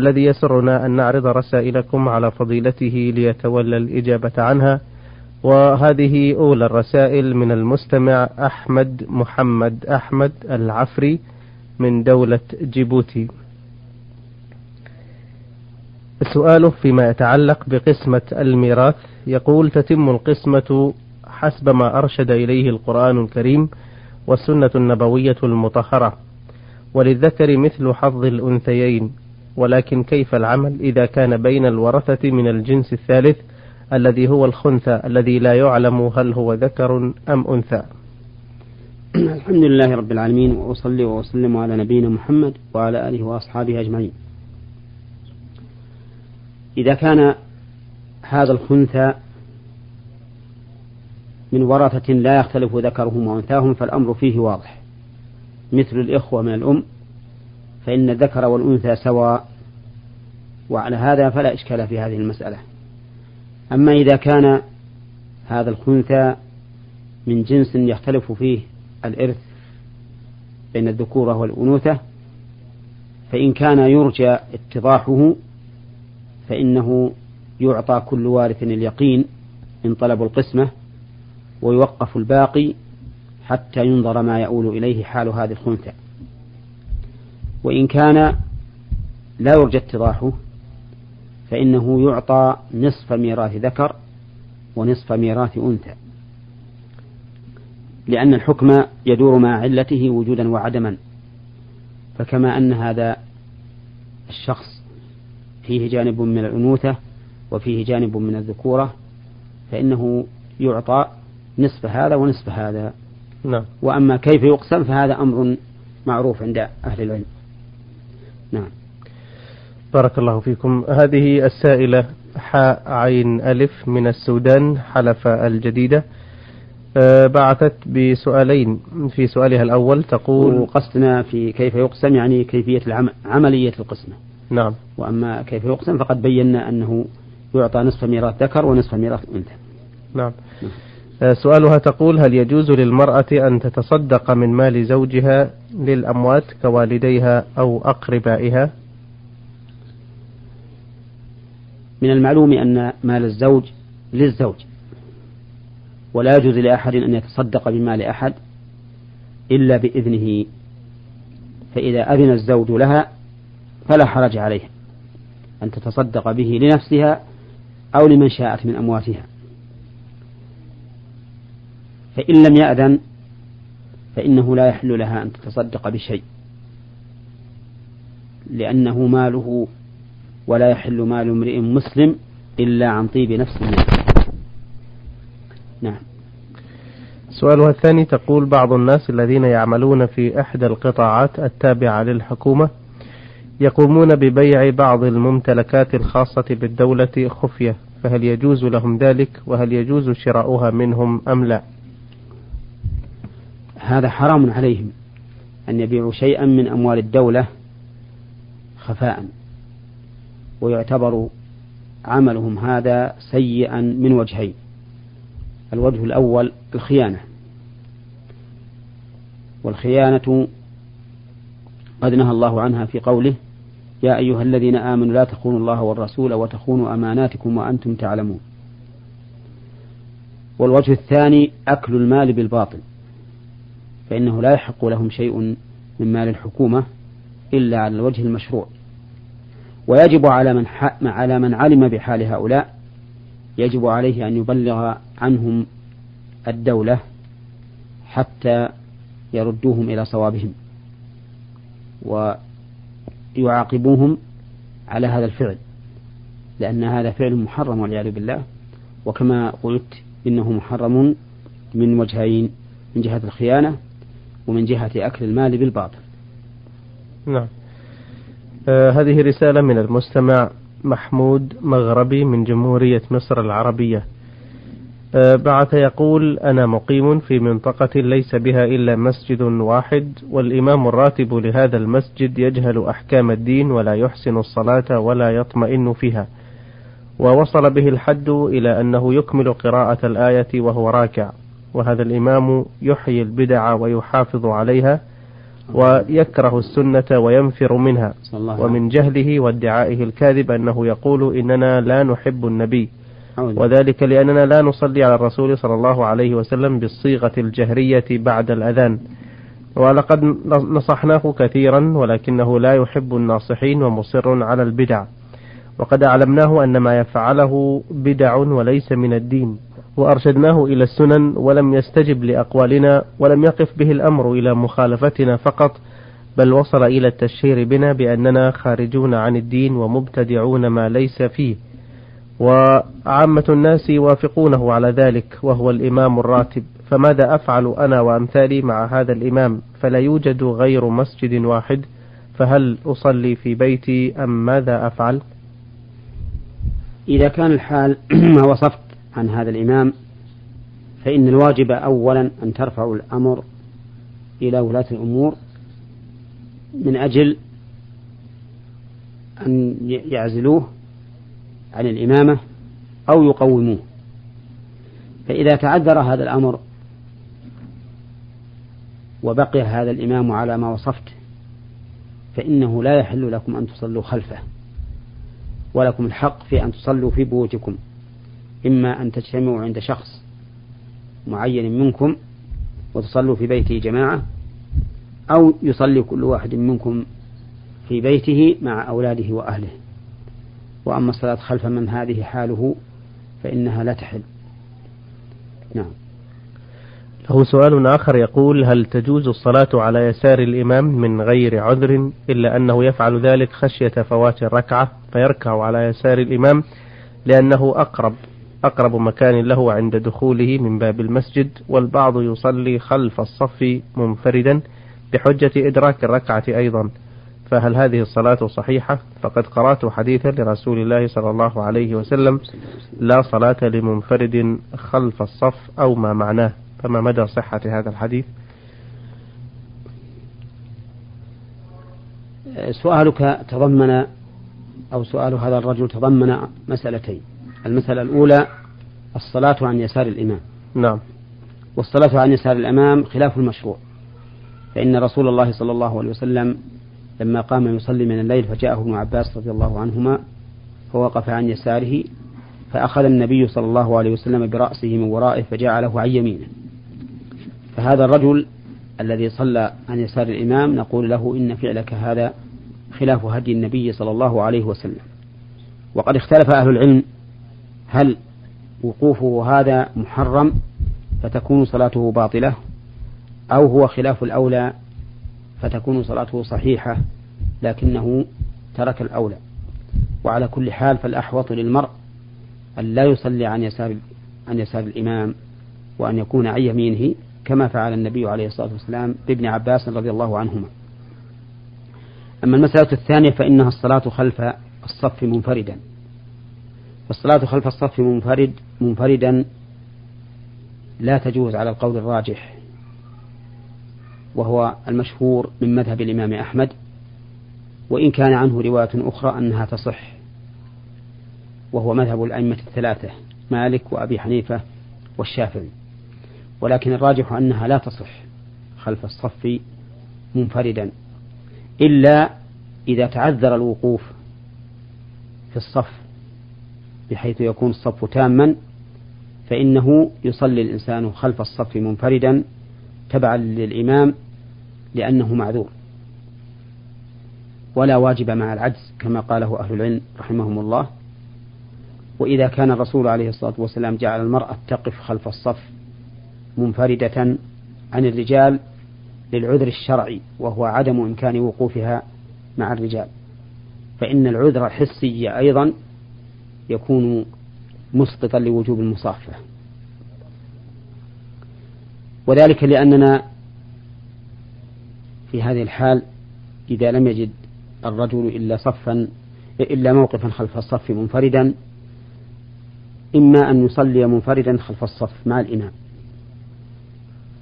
الذي يسرنا أن نعرض رسائلكم على فضيلته ليتولى الإجابة عنها وهذه أولى الرسائل من المستمع أحمد محمد أحمد العفري من دولة جيبوتي. سؤاله فيما يتعلق بقسمة الميراث يقول تتم القسمة حسب ما أرشد إليه القرآن الكريم والسنة النبوية المطهرة وللذكر مثل حظ الأنثيين. ولكن كيف العمل إذا كان بين الورثة من الجنس الثالث الذي هو الخنثى الذي لا يعلم هل هو ذكر أم أنثى؟ الحمد لله رب العالمين وأصلي وأسلم على نبينا محمد وعلى آله وأصحابه أجمعين. إذا كان هذا الخنثى من ورثة لا يختلف ذكرهم وأنثاهم فالأمر فيه واضح. مثل الإخوة من الأم فإن الذكر والأنثى سواء وعلى هذا فلا إشكال في هذه المسألة. أما إذا كان هذا الخنثى من جنس يختلف فيه الإرث بين الذكورة والأنوثة فإن كان يرجى اتضاحه فإنه يعطى كل وارث اليقين إن طلبوا القسمة ويوقف الباقي حتى ينظر ما يؤول إليه حال هذه الخنثى وإن كان لا يرجى اتضاحه فإنه يعطى نصف ميراث ذكر ونصف ميراث أنثى. لأن الحكم يدور مع علته وجودا وعدما فكما أن هذا الشخص فيه جانب من الأنوثة وفيه جانب من الذكورة فإنه يعطى نصف هذا ونصف هذا. نعم. وأما كيف يقسم فهذا أمر معروف عند أهل العلم. نعم. بارك الله فيكم. هذه السائلة حاء عين ألف من السودان حلفة الجديدة. آه، بعثت بسؤالين. في سؤالها الأول تقول قصدنا في كيف يقسم يعني كيفية العم... عملية القسمة. نعم. وأما كيف يقسم فقد بينا أنه يعطى نصف ميراث ذكر ونصف ميراث أنثى. نعم, نعم. آه، سؤالها تقول هل يجوز للمرأة أن تتصدق من مال زوجها للأموات كوالديها أو أقربائها؟ من المعلوم أن مال الزوج للزوج ولا يجوز لأحد أن يتصدق بمال أحد إلا بإذنه فإذا أذن الزوج لها فلا حرج عليها أن تتصدق به لنفسها أو لمن شاءت من أمواتها. فإن لم يأذن فإنه لا يحل لها أن تتصدق بشيء لأنه ماله ولا يحل مال امرئ مسلم إلا عن طيب نفس نعم. سؤالها الثاني تقول بعض الناس الذين يعملون في إحدى القطاعات التابعة للحكومة يقومون ببيع بعض الممتلكات الخاصة بالدولة خفية فهل يجوز لهم ذلك وهل يجوز شراؤها منهم أم لا؟ هذا حرام عليهم أن يبيعوا شيئا من أموال الدولة خفاء ويعتبر عملهم هذا سيئا من وجهين الوجه الأول الخيانة. والخيانة قد نهى الله عنها في قوله يا أيها الذين آمنوا لا تخونوا الله والرسول وتخونوا أماناتكم وأنتم تعلمون. والوجه الثاني أكل المال بالباطل. فإنه لا يحق لهم شيء من مال الحكومة إلا على الوجه المشروع. ويجب على من على من علم بحال هؤلاء يجب عليه أن يبلغ عنهم الدولة حتى يردوهم إلى صوابهم ويعاقبوهم على هذا الفعل لأن هذا فعل محرم والعياذ بالله. وكما قلت إنه محرم من وجهين من جهة الخيانة ومن جهة أكل المال بالباطل. نعم. آه هذه رسالة من المستمع محمود مغربي من جمهورية مصر العربية. آه بعث يقول أنا مقيم في منطقة ليس بها إلا مسجد واحد والإمام الراتب لهذا المسجد يجهل أحكام الدين ولا يحسن الصلاة ولا يطمئن فيها. ووصل به الحد إلى أنه يكمل قراءة الآية وهو راكع. وهذا الإمام يحيي البدع ويحافظ عليها ويكره السنة وينفر منها. ومن جهله وادعائه الكاذب أنه يقول إننا لا نحب النبي. وذلك لأننا لا نصلي على الرسول صلى الله عليه وسلم بالصيغة الجهرية بعد الأذان. ولقد نصحناه كثيرا ولكنه لا يحب الناصحين ومصر على البدع. وقد أعلمناه أن ما يفعله بدع وليس من الدين. وأرشدناه إلى السنن ولم يستجب لأقوالنا ولم يقف به الأمر إلى مخالفتنا فقط بل وصل إلى التشهير بنا بأننا خارجون عن الدين ومبتدعون ما ليس فيه. وعامة الناس يوافقونه على ذلك وهو الإمام الراتب. فماذا أفعل أنا وأمثالي مع هذا الإمام؟ فلا يوجد غير مسجد واحد. فهل أصلي في بيتي أم ماذا أفعل؟ إذا كان الحال ما وصفت عن هذا الإمام فإن الواجب أولا أن ترفعوا الأمر إلى ولاة الأمور من أجل أن يعزلوه عن الإمامة أو يقوموه. فإذا تعذر هذا الأمر وبقي هذا الإمام على ما وصفت فإنه لا يحل لكم أن تصلوا خلفه ولكم الحق في أن تصلوا في بيوتكم. إما أن تجتمعوا عند شخص معين منكم وتصلوا في بيته جماعة أو يصلي كل واحد منكم في بيته مع أولاده وأهله. وأما الصلاة خلف من هذه حاله فإنها لا تحل. نعم. له سؤال آخر يقول هل تجوز الصلاة على يسار الإمام من غير عذر إلا أنه يفعل ذلك خشية فوات الركعة فيركع على يسار الإمام لأنه أقرب أقرب مكان له عند دخوله من باب المسجد والبعض يصلي خلف الصف منفردا بحجة إدراك الركعة أيضا فهل هذه الصلاة صحيحة؟ فقد قرأت حديثا لرسول الله صلى الله عليه وسلم لا صلاة لمنفرد خلف الصف أو ما معناه فما مدى صحة هذا الحديث؟ سؤالك تضمن أو سؤال هذا الرجل تضمن مسألتين المسألة الأولى الصلاة عن يسار الإمام. نعم. والصلاة عن يسار الإمام خلاف المشروع. فإن رسول الله صلى الله عليه وسلم لما قام يصلي من الليل فجاءه ابن عباس رضي الله عنهما فوقف عن يساره فأخذ النبي صلى الله عليه وسلم برأسه من ورائه فجعله عن يمينه. فهذا الرجل الذي صلى عن يسار الإمام نقول له إن فعلك هذا خلاف هدي النبي صلى الله عليه وسلم. وقد اختلف أهل العلم هل وقوفه هذا محرم فتكون صلاته باطلة؟ أو هو خلاف الأولى فتكون صلاته صحيحة لكنه ترك الأولى؟ وعلى كل حال فالأحوط للمرء أن لا يصلي عن يسار عن يسار الإمام وأن يكون عن يمينه كما فعل النبي عليه الصلاة والسلام بابن عباس رضي الله عنهما. أما المسألة الثانية فإنها الصلاة خلف الصف منفردا. والصلاة خلف الصف منفرد منفردا لا تجوز على القول الراجح وهو المشهور من مذهب الإمام أحمد وإن كان عنه رواية أخرى أنها تصح وهو مذهب الأئمة الثلاثة مالك وأبي حنيفة والشافعي. ولكن الراجح أنها لا تصح خلف الصف منفردا إلا إذا تعذر الوقوف في الصف بحيث يكون الصف تاما فإنه يصلي الإنسان خلف الصف منفردا تبعا للإمام لأنه معذور. ولا واجب مع العجز كما قاله أهل العلم رحمهم الله. وإذا كان الرسول عليه الصلاة والسلام جعل المرأة تقف خلف الصف منفردة عن الرجال للعذر الشرعي وهو عدم إمكان وقوفها مع الرجال. فإن العذر الحسي أيضا يكون مسقطا لوجوب المصافة وذلك لأننا في هذه الحال إذا لم يجد الرجل إلا صفا إلا موقفا خلف الصف منفردا إما أن يصلي منفردا خلف الصف مع الإمام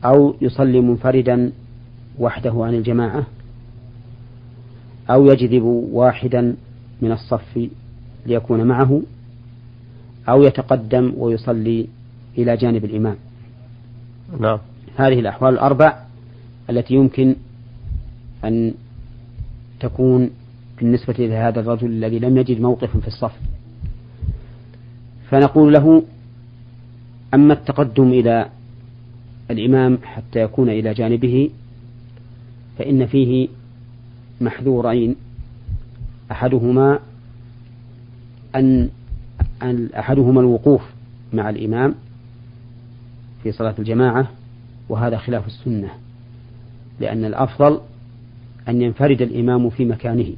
أو يصلي منفردا وحده عن الجماعة أو يجذب واحدا من الصف ليكون معه. أو يتقدم ويصلي إلى جانب الإمام. نعم. هذه الأحوال الأربع التي يمكن أن تكون بالنسبة لهذا الرجل الذي لم يجد موقفا في الصف. فنقول له أما التقدم إلى الإمام حتى يكون إلى جانبه فإن فيه محذورين. أحدهما أن أحدهما الوقوف مع الإمام في صلاة الجماعة وهذا خلاف السنة لأن الأفضل أن ينفرد الإمام في مكانه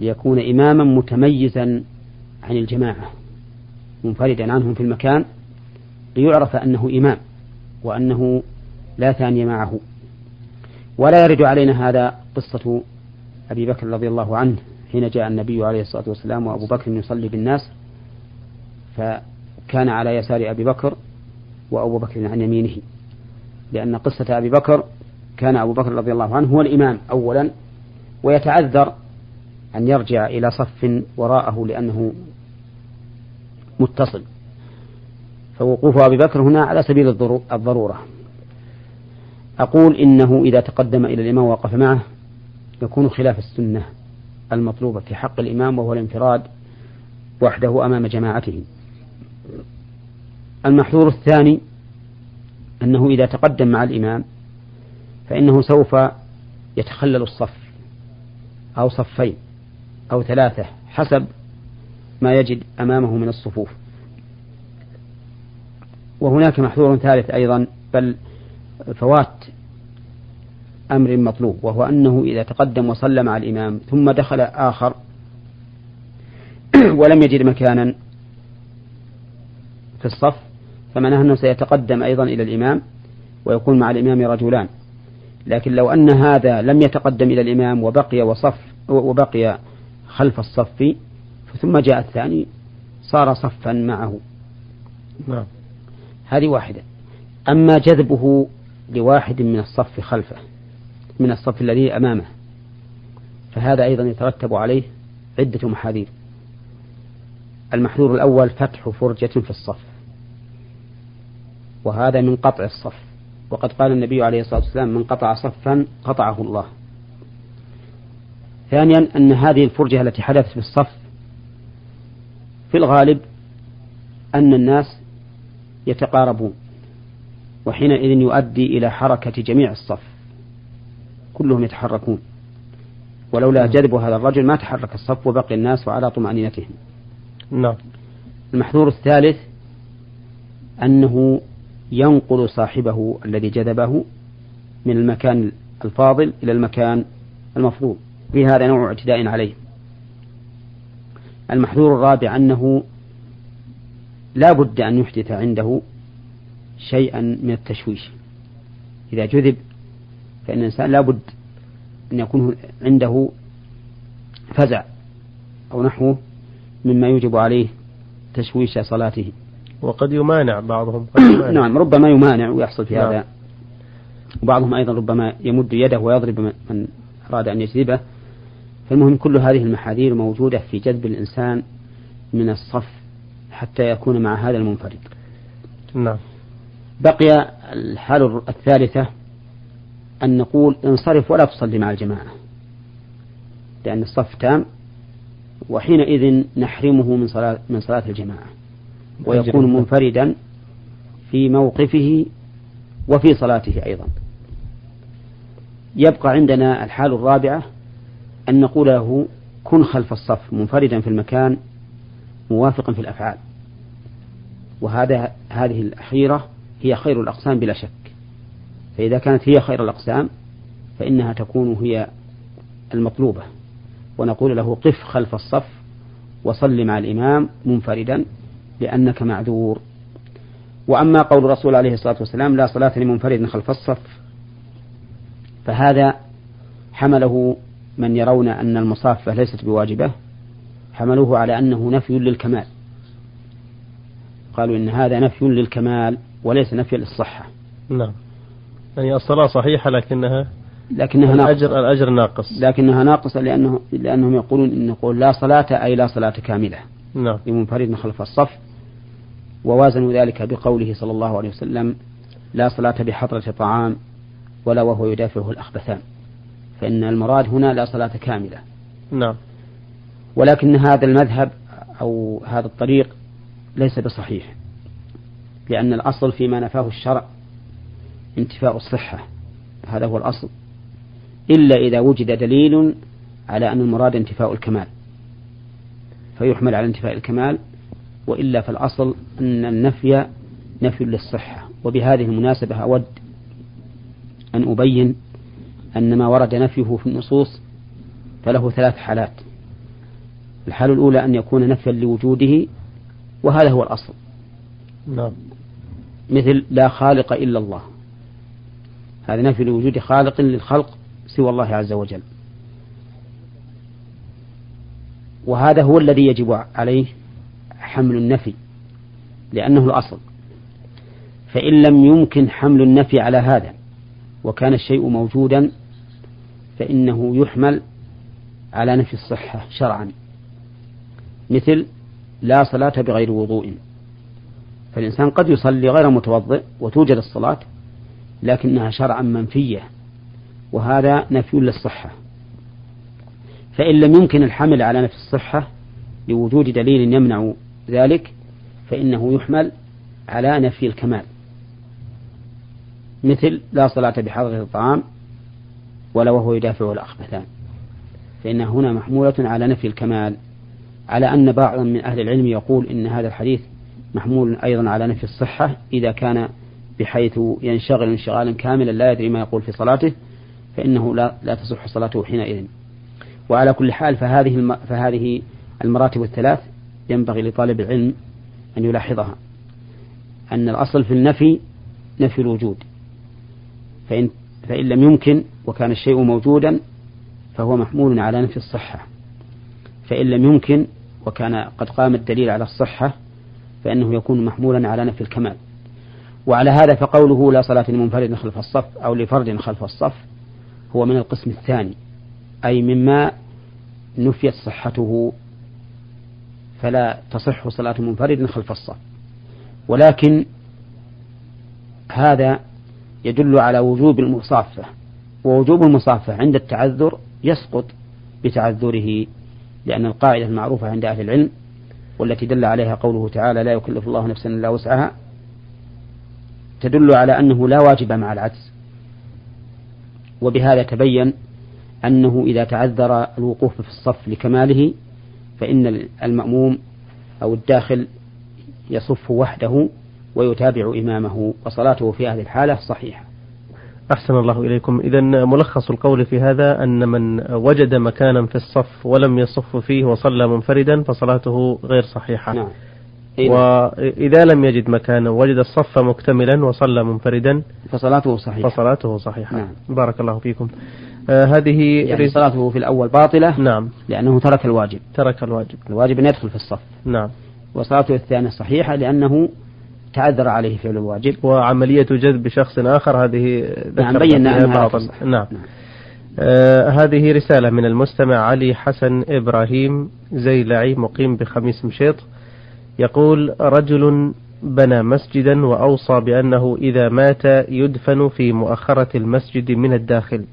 ليكون إماما متميزا عن الجماعة منفردا عنهم في المكان ليعرف أنه إمام وأنه لا ثاني معه. ولا يرد علينا هذا قصة أبي بكر رضي الله عنه حين جاء النبي عليه الصلاة والسلام وأبو بكر يصلي بالناس فكان على يسار أبي بكر وأبو بكر عن يمينه لأن قصة أبي بكر كان أبو بكر رضي الله عنه هو الإمام أولا ويتعذر أن يرجع إلى صف وراءه لأنه متصل. فوقوف أبي بكر هنا على سبيل الضرورة. أقول إنه إذا تقدم إلى الإمام ووقف معه يكون خلاف السنة المطلوبة في حق الإمام وهو الانفراد وحده أمام جماعته. المحظور الثاني أنه إذا تقدم مع الإمام فإنه سوف يتخلل الصف أو صفين أو ثلاثة حسب ما يجد أمامه من الصفوف. وهناك محظور ثالث أيضا بل فوات أمر مطلوب وهو أنه إذا تقدم وصلى مع الإمام ثم دخل آخر ولم يجد مكانا في الصف فمعناه أنه سيتقدم أيضا إلى الإمام ويكون مع الإمام رجلان. لكن لو أن هذا لم يتقدم إلى الإمام وبقي وصف وبقي خلف الصف ثم جاء الثاني صار صفا معه. نعم. هذه واحدة. أما جذبه لواحد من الصف خلفه من الصف الذي أمامه فهذا أيضا يترتب عليه عدة محاذير. المحذور الأول فتح فرجة في الصف. وهذا من قطع الصف. وقد قال النبي عليه الصلاة والسلام من قطع صفا قطعه الله. ثانيا أن هذه الفرجة التي حدثت في الصف في الغالب أن الناس يتقاربون وحينئذ يؤدي إلى حركة جميع الصف. كلهم يتحركون. ولولا جذب هذا الرجل ما تحرك الصف وبقي الناس على طمأنينتهم. نعم. المحذور الثالث أنه ينقل صاحبه الذي جذبه من المكان الفاضل إلى المكان المفضول. في هذا نوع اعتداء عليه. المحذور الرابع أنه لا بد أن يحدث عنده شيئا من التشويش. إذا جذب فإن الإنسان لا بد أن يكون عنده فزع أو نحوه مما يوجب عليه تشويش صلاته. وقد يمانع بعضهم. قد يمانع. نعم ربما يمانع ويحصل في نعم. هذا. وبعضهم أيضا ربما يمد يده ويضرب من أراد أن يجذبه. فالمهم كل هذه المحاذير موجودة في جذب الإنسان من الصف حتى يكون مع هذا المنفرد. نعم. بقي الحالة الثالثة أن نقول انصرف ولا تصلي مع الجماعة لأن الصف تام وحينئذ نحرمه من صلاة من صلاة الجماعة. ويكون منفردا في موقفه وفي صلاته أيضا. يبقى عندنا الحال الرابعة أن نقول له كن خلف الصف منفردا في المكان موافقا في الأفعال. وهذا هذه الأخيرة هي خير الأقسام بلا شك. فإذا كانت هي خير الأقسام فإنها تكون هي المطلوبة. ونقول له قف خلف الصف وصل مع الإمام منفردا. لأنك معذور. وأما قول الرسول عليه الصلاة والسلام لا صلاة لمنفرد خلف الصف فهذا حمله من يرون أن المصافة ليست بواجبة حملوه على أنه نفي للكمال. قالوا إن هذا نفي للكمال وليس نفي للصحة. نعم. يعني الصلاة صحيحة لكنها لكنها الأجر ناقصة. الأجر ناقص. لكنها ناقصة لأنه لأنهم يقولون إن نقول لا صلاة أي لا صلاة كاملة. نعم. لمنفرد خلف الصف ووازنوا ذلك بقوله صلى الله عليه وسلم لا صلاة بحضرة طعام ولا وهو يدافعه الأخبثان. فإن المراد هنا لا صلاة كاملة. نعم. ولكن هذا المذهب أو هذا الطريق ليس بصحيح لأن الأصل فيما نفاه الشرع انتفاء الصحة هذا هو الأصل إلا إذا وجد دليل على أن المراد انتفاء الكمال فيحمل على انتفاء الكمال وإلا فالأصل أن النفي نفي للصحة وبهذه المناسبة أود أن أبين أن ما ورد نفيه في النصوص فله ثلاث حالات. الحالة الأولى أن يكون نفيا لوجوده وهذا هو الأصل. نعم. مثل لا خالق إلا الله. هذا نفي لوجود خالق للخلق سوى الله عز وجل. وهذا هو الذي يجب عليه حمل النفي لأنه الأصل. فإن لم يمكن حمل النفي على هذا وكان الشيء موجودا فإنه يحمل على نفي الصحة شرعا. مثل لا صلاة بغير وضوء. فالإنسان قد يصلي غير متوضئ وتوجد الصلاة لكنها شرعا منفية وهذا نفي للصحة. فإن لم يمكن الحمل على نفي الصحة لوجود دليل يمنع ذلك فإنه يحمل على نفي الكمال. مثل لا صلاة بحضرة الطعام ولا وهو يدافع الأخبثان. فإنها هنا محمولة على نفي الكمال على أن بعضا من أهل العلم يقول إن هذا الحديث محمول أيضا على نفي الصحة إذا كان بحيث ينشغل انشغالا كاملا لا يدري ما يقول في صلاته فإنه لا, لا تصح صلاته حينئذ. وعلى كل حال فهذه فهذه المراتب الثلاث ينبغي لطالب العلم أن يلاحظها أن الأصل في النفي نفي الوجود. فإن, فإن لم يمكن وكان الشيء موجودا فهو محمول على نفي الصحة. فإن لم يمكن وكان قد قام الدليل على الصحة فإنه يكون محمولا على نفي الكمال. وعلى هذا فقوله لا صلاة لمنفرد خلف الصف أو لفرد خلف الصف هو من القسم الثاني أي مما نفيت صحته فلا تصح صلاة منفرد خلف الصف. ولكن هذا يدل على وجوب المصافة ووجوب المصافة عند التعذر يسقط بتعذره لأن القاعدة المعروفة عند أهل العلم والتي دل عليها قوله تعالى لا يكلف الله نفسا إلا وسعها تدل على أنه لا واجب مع العجز. وبهذا تبين أنه إذا تعذر الوقوف في الصف لكماله فإن المأموم أو الداخل يصف وحده ويتابع إمامه وصلاته في هذه الحالة صحيحة. أحسن الله إليكم. إذا ملخص القول في هذا أن من وجد مكانا في الصف ولم يصف فيه وصلى منفردا فصلاته غير صحيحة. نعم. وإذا لم يجد مكانا وجد الصف مكتملا وصلى منفردا فصلاته صحيحة. فصلاته صحيحة. نعم. بارك الله فيكم. آه هذه يعني صلاته في الأول باطلة نعم. لأنه ترك الواجب. ترك الواجب. الواجب أن يدخل في الصف. نعم. وصلاته الثانية صحيحة لأنه تعذر عليه فعل الواجب. وعملية جذب شخص آخر هذه نعم بينا أنها نعم, نعم. آه هذه رسالة من المستمع علي حسن إبراهيم زيلعي مقيم بخميس مشيط. يقول رجل بنى مسجدا وأوصى بأنه إذا مات يدفن في مؤخرة المسجد من الداخل.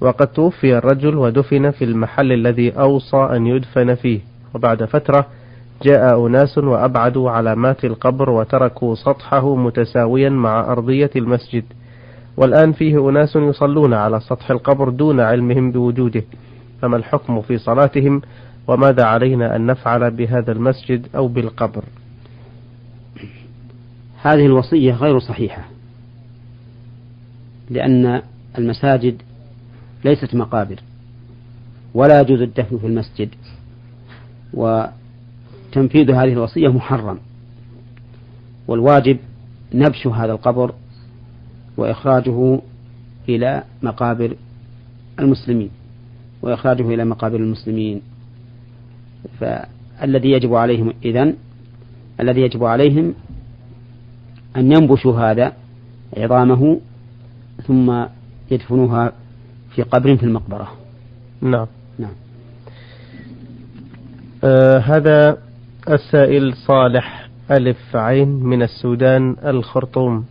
وقد توفي الرجل ودفن في المحل الذي أوصى أن يدفن فيه. وبعد فترة جاء أناس وأبعدوا علامات القبر وتركوا سطحه متساويا مع أرضية المسجد. والآن فيه أناس يصلون على سطح القبر دون علمهم بوجوده. فما الحكم في صلاتهم؟ وماذا علينا أن نفعل بهذا المسجد أو بالقبر؟ هذه الوصية غير صحيحة لأن المساجد ليست مقابر ولا يجوز الدفن في المسجد وتنفيذ هذه الوصية محرم. والواجب نبش هذا القبر وإخراجه إلى مقابر المسلمين وإخراجه إلى مقابر المسلمين. فالذي يجب عليهم إذن الذي يجب عليهم أن ينبشوا هذا عظامه ثم يدفنوها في قبر في المقبرة. نعم. نعم. آه هذا السائل صالح ألف عين من السودان الخرطوم.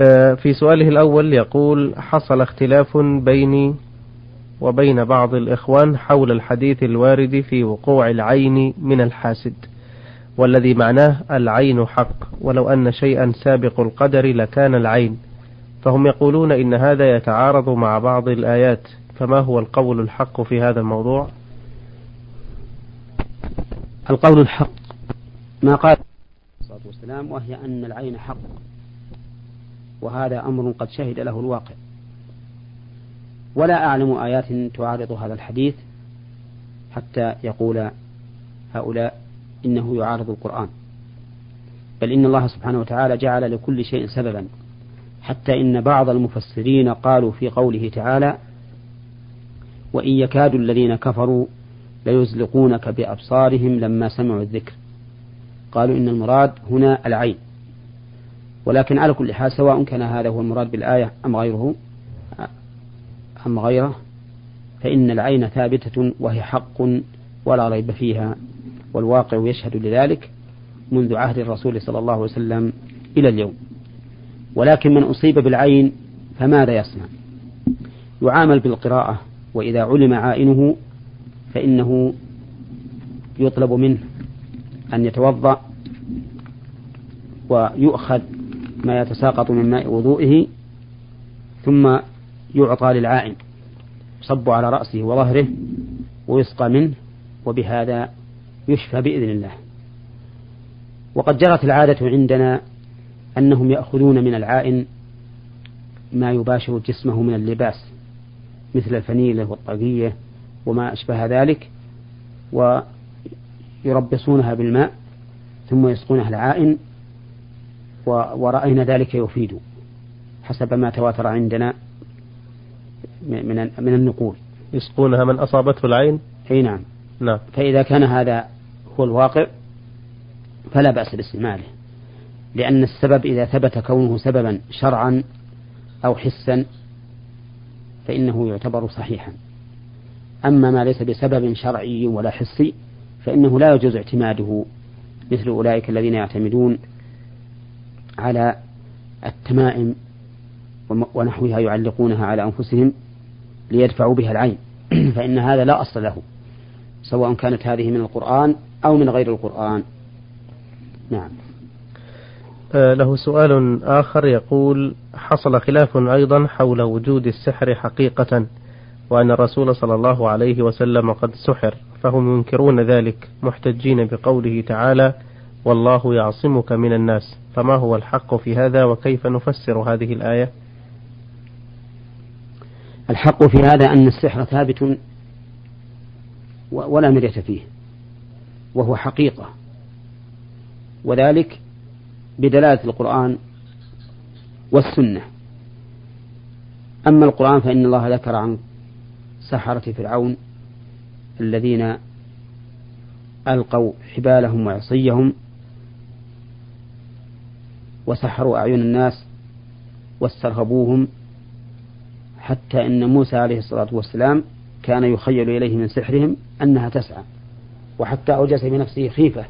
آه، في سؤاله الأول يقول حصل اختلاف بيني وبين بعض الإخوان حول الحديث الوارد في وقوع العين من الحاسد والذي معناه العين حق ولو أن شيئا سابق القدر لكان العين. فهم يقولون إن هذا يتعارض مع بعض الآيات. فما هو القول الحق في هذا الموضوع؟ القول الحق. ما قال الصلاة والسلام وهي أن العين حق. وهذا أمر قد شهد له الواقع. ولا أعلم آيات تعارض هذا الحديث حتى يقول هؤلاء إنه يعارض القرآن. بل إن الله سبحانه وتعالى جعل لكل شيء سببا. حتى إن بعض المفسرين قالوا في قوله تعالى وإن يكاد الذين كفروا ليزلقونك بأبصارهم لما سمعوا الذكر. قالوا إن المراد هنا العين. ولكن على كل حال سواء كان هذا هو المراد بالآية أم غيره أم غيره فإن العين ثابتة وهي حق ولا ريب فيها والواقع يشهد لذلك منذ عهد الرسول صلى الله عليه وسلم إلى اليوم. ولكن من أصيب بالعين فماذا يصنع؟ يعامل بالقراءة وإذا علم عائنه فإنه يطلب منه أن يتوضأ ويؤخذ ما يتساقط من ماء وضوئه ثم يعطى للعائن يصب على رأسه وظهره ويسقى منه وبهذا يشفى بإذن الله. وقد جرت العادة عندنا أنهم يأخذون من العائن ما يباشر جسمه من اللباس مثل الفنيلة والطاقية وما أشبه ذلك ويربصونها بالماء ثم يسقونها العائن ورأينا ذلك يفيد حسب ما تواتر عندنا من من النقول. يسقونها من أصابته العين؟ أي نعم. نعم. فإذا كان هذا هو الواقع فلا بأس باستعماله. لأن السبب إذا ثبت كونه سببا شرعا أو حسا فإنه يعتبر صحيحا. أما ما ليس بسبب شرعي ولا حسي فإنه لا يجوز اعتماده مثل أولئك الذين يعتمدون على التمائم ونحوها يعلقونها على أنفسهم ليدفعوا بها العين. فإن هذا لا أصل له سواء كانت هذه من القرآن أو من غير القرآن. نعم. له سؤال آخر يقول حصل خلاف أيضا حول وجود السحر حقيقة وأن الرسول صلى الله عليه وسلم قد سحر فهم ينكرون ذلك محتجين بقوله تعالى والله يعصمك من الناس. فما هو الحق في هذا وكيف نفسر هذه الآية؟ الحق في هذا أن السحر ثابت ولا مرية فيه وهو حقيقة. وذلك بدلالة القرآن والسنة. أما القرآن فإن الله ذكر عن سحرة فرعون الذين ألقوا حبالهم وعصيهم وسحروا أعين الناس واسترهبوهم حتى إن موسى عليه الصلاة والسلام كان يخيل إليه من سحرهم أنها تسعى وحتى أوجس بنفسه خيفة.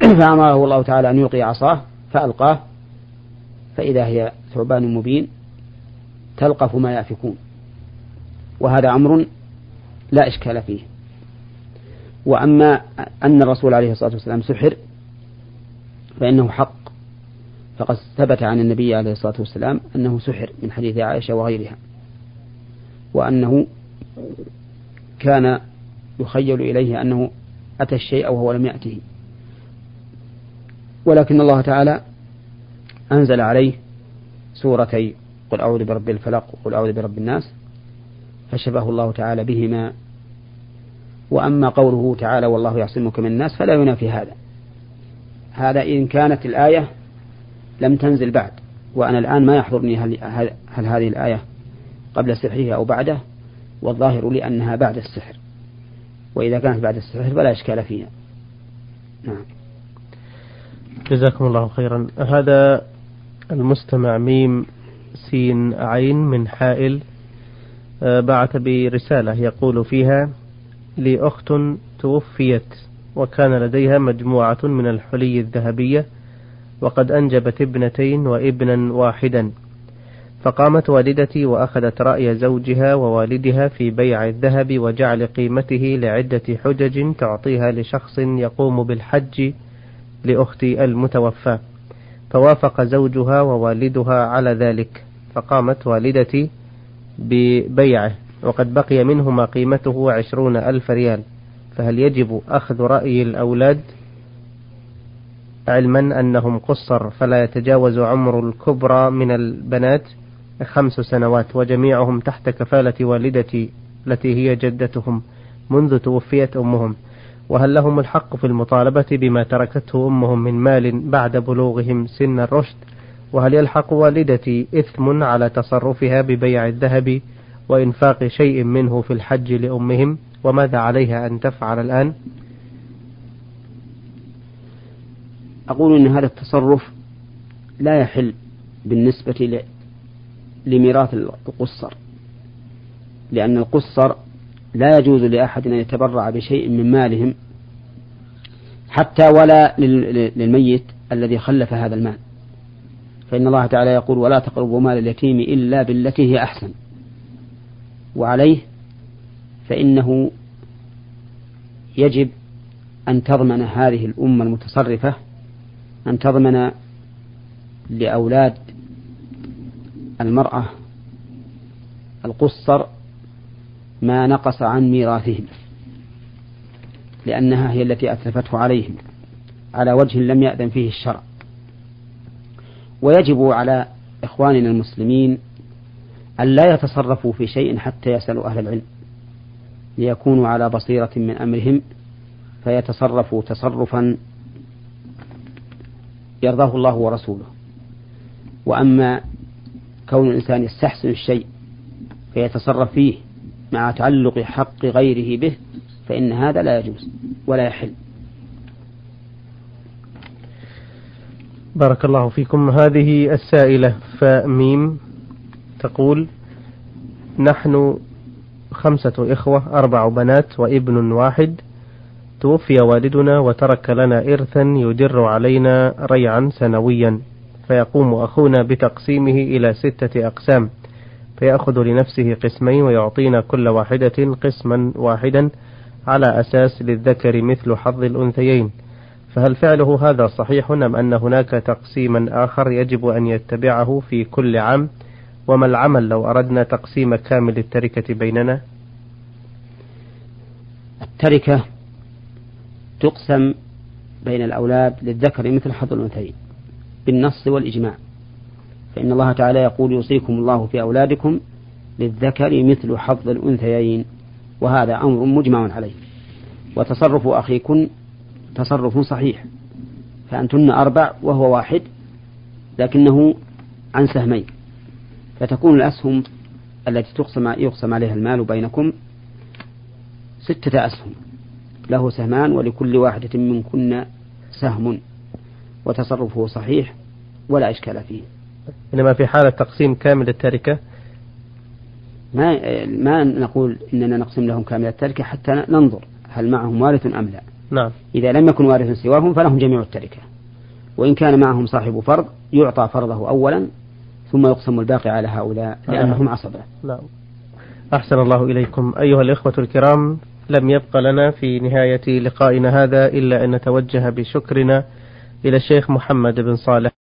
فأمره الله تعالى أن يلقي عصاه فألقاه فإذا هي ثعبان مبين تلقف ما يأفكون. وهذا أمر لا إشكال فيه. وأما أن الرسول عليه الصلاة والسلام سحر فإنه حق. فقد ثبت عن النبي عليه الصلاة والسلام أنه سحر من حديث عائشة وغيرها وأنه كان يخيل إليه أنه أتى الشيء وهو لم يأته. ولكن الله تعالى أنزل عليه سورتي قل أعوذ برب الفلق وقل أعوذ برب الناس فشبه الله تعالى بهما وأما قوله تعالى والله يعصمك من الناس فلا ينافي هذا هذا إن كانت الآية لم تنزل بعد وأنا الآن ما يحضرني هل, هل هذه الآية قبل سحره أو بعده والظاهر لي أنها بعد السحر وإذا كانت بعد السحر فلا إشكال فيها نعم. جزاكم الله خيرا. هذا المستمع ميم سين عين من حائل آه، بعث برسالة يقول فيها لي أخت توفيت وكان لديها مجموعة من الحلي الذهبية وقد أنجبت ابنتين وابنا واحدا. فقامت والدتي وأخذت رأي زوجها ووالدها في بيع الذهب وجعل قيمته لعدة حجج تعطيها لشخص يقوم بالحج لأختي المتوفى فوافق زوجها ووالدها على ذلك فقامت والدتي ببيعه وقد بقي منه ما قيمته عشرون ألف ريال. فهل يجب أخذ رأي الأولاد؟ علما أنهم قصر فلا يتجاوز عمر الكبرى من البنات خمس سنوات وجميعهم تحت كفالة والدتي التي هي جدتهم منذ توفيت أمهم. وهل لهم الحق في المطالبة بما تركته أمهم من مال بعد بلوغهم سن الرشد؟ وهل يلحق والدتي إثم على تصرفها ببيع الذهب وإنفاق شيء منه في الحج لأمهم؟ وماذا عليها أن تفعل الآن؟ أقول أن هذا التصرف لا يحل بالنسبة لميراث القصر لأن القصر لا يجوز لأحد أن يتبرع بشيء من مالهم حتى ولا للميت الذي خلف هذا المال. فإن الله تعالى يقول ولا تقربوا مال اليتيم إلا بالتي هي أحسن. وعليه فإنه يجب أن تضمن هذه الأمة المتصرفة أن تضمن لأولاد المرأة القصر ما نقص عن ميراثهم لأنها هي التي أتلفته عليهم على وجه لم يأذن فيه الشرع. ويجب على إخواننا المسلمين أن لا يتصرفوا في شيء حتى يسألوا أهل العلم ليكونوا على بصيرة من أمرهم فيتصرفوا تصرفا يرضاه الله ورسوله. وأما كون الإنسان يستحسن الشيء فيتصرف فيه مع تعلق حق غيره به فإن هذا لا يجوز ولا يحل. بارك الله فيكم. هذه السائلة فميم تقول نحن خمسة إخوة أربع بنات وابن واحد. توفي والدنا وترك لنا إرثا يدر علينا ريعا سنويا فيقوم أخونا بتقسيمه إلى ستة أقسام. فيأخذ لنفسه قسمين ويعطينا كل واحدة قسما واحدا على أساس للذكر مثل حظ الأنثيين. فهل فعله هذا صحيح أم أن هناك تقسيما آخر يجب أن يتبعه في كل عام؟ وما العمل لو أردنا تقسيم كامل التركة بيننا؟ التركة تقسم بين الأولاد للذكر مثل حظ الأنثيين بالنص والإجماع. فإن الله تعالى يقول يوصيكم الله في أولادكم للذكر مثل حظ الأنثيين وهذا أمر مجمع عليه. وتصرف أخيكن تصرف صحيح فأنتن أربع وهو واحد لكنه عن سهمين. فتكون الأسهم التي تقسم يقسم عليها المال بينكم ستة أسهم. له سهمان ولكل واحدة منكن سهم وتصرفه صحيح ولا إشكال فيه. إنما في حالة تقسيم كامل التركة ما ما نقول إننا نقسم لهم كامل التركة حتى ننظر هل معهم وارث أم لا. نعم. إذا لم يكن وارث سواهم فلهم جميع التركة. وإن كان معهم صاحب فرض يعطى فرضه أولا ثم يقسم الباقي على هؤلاء لأنهم عصبة. نعم. أحسن الله إليكم. أيها الإخوة الكرام لم يبق لنا في نهاية لقائنا هذا إلا أن نتوجه بشكرنا إلى الشيخ محمد بن صالح.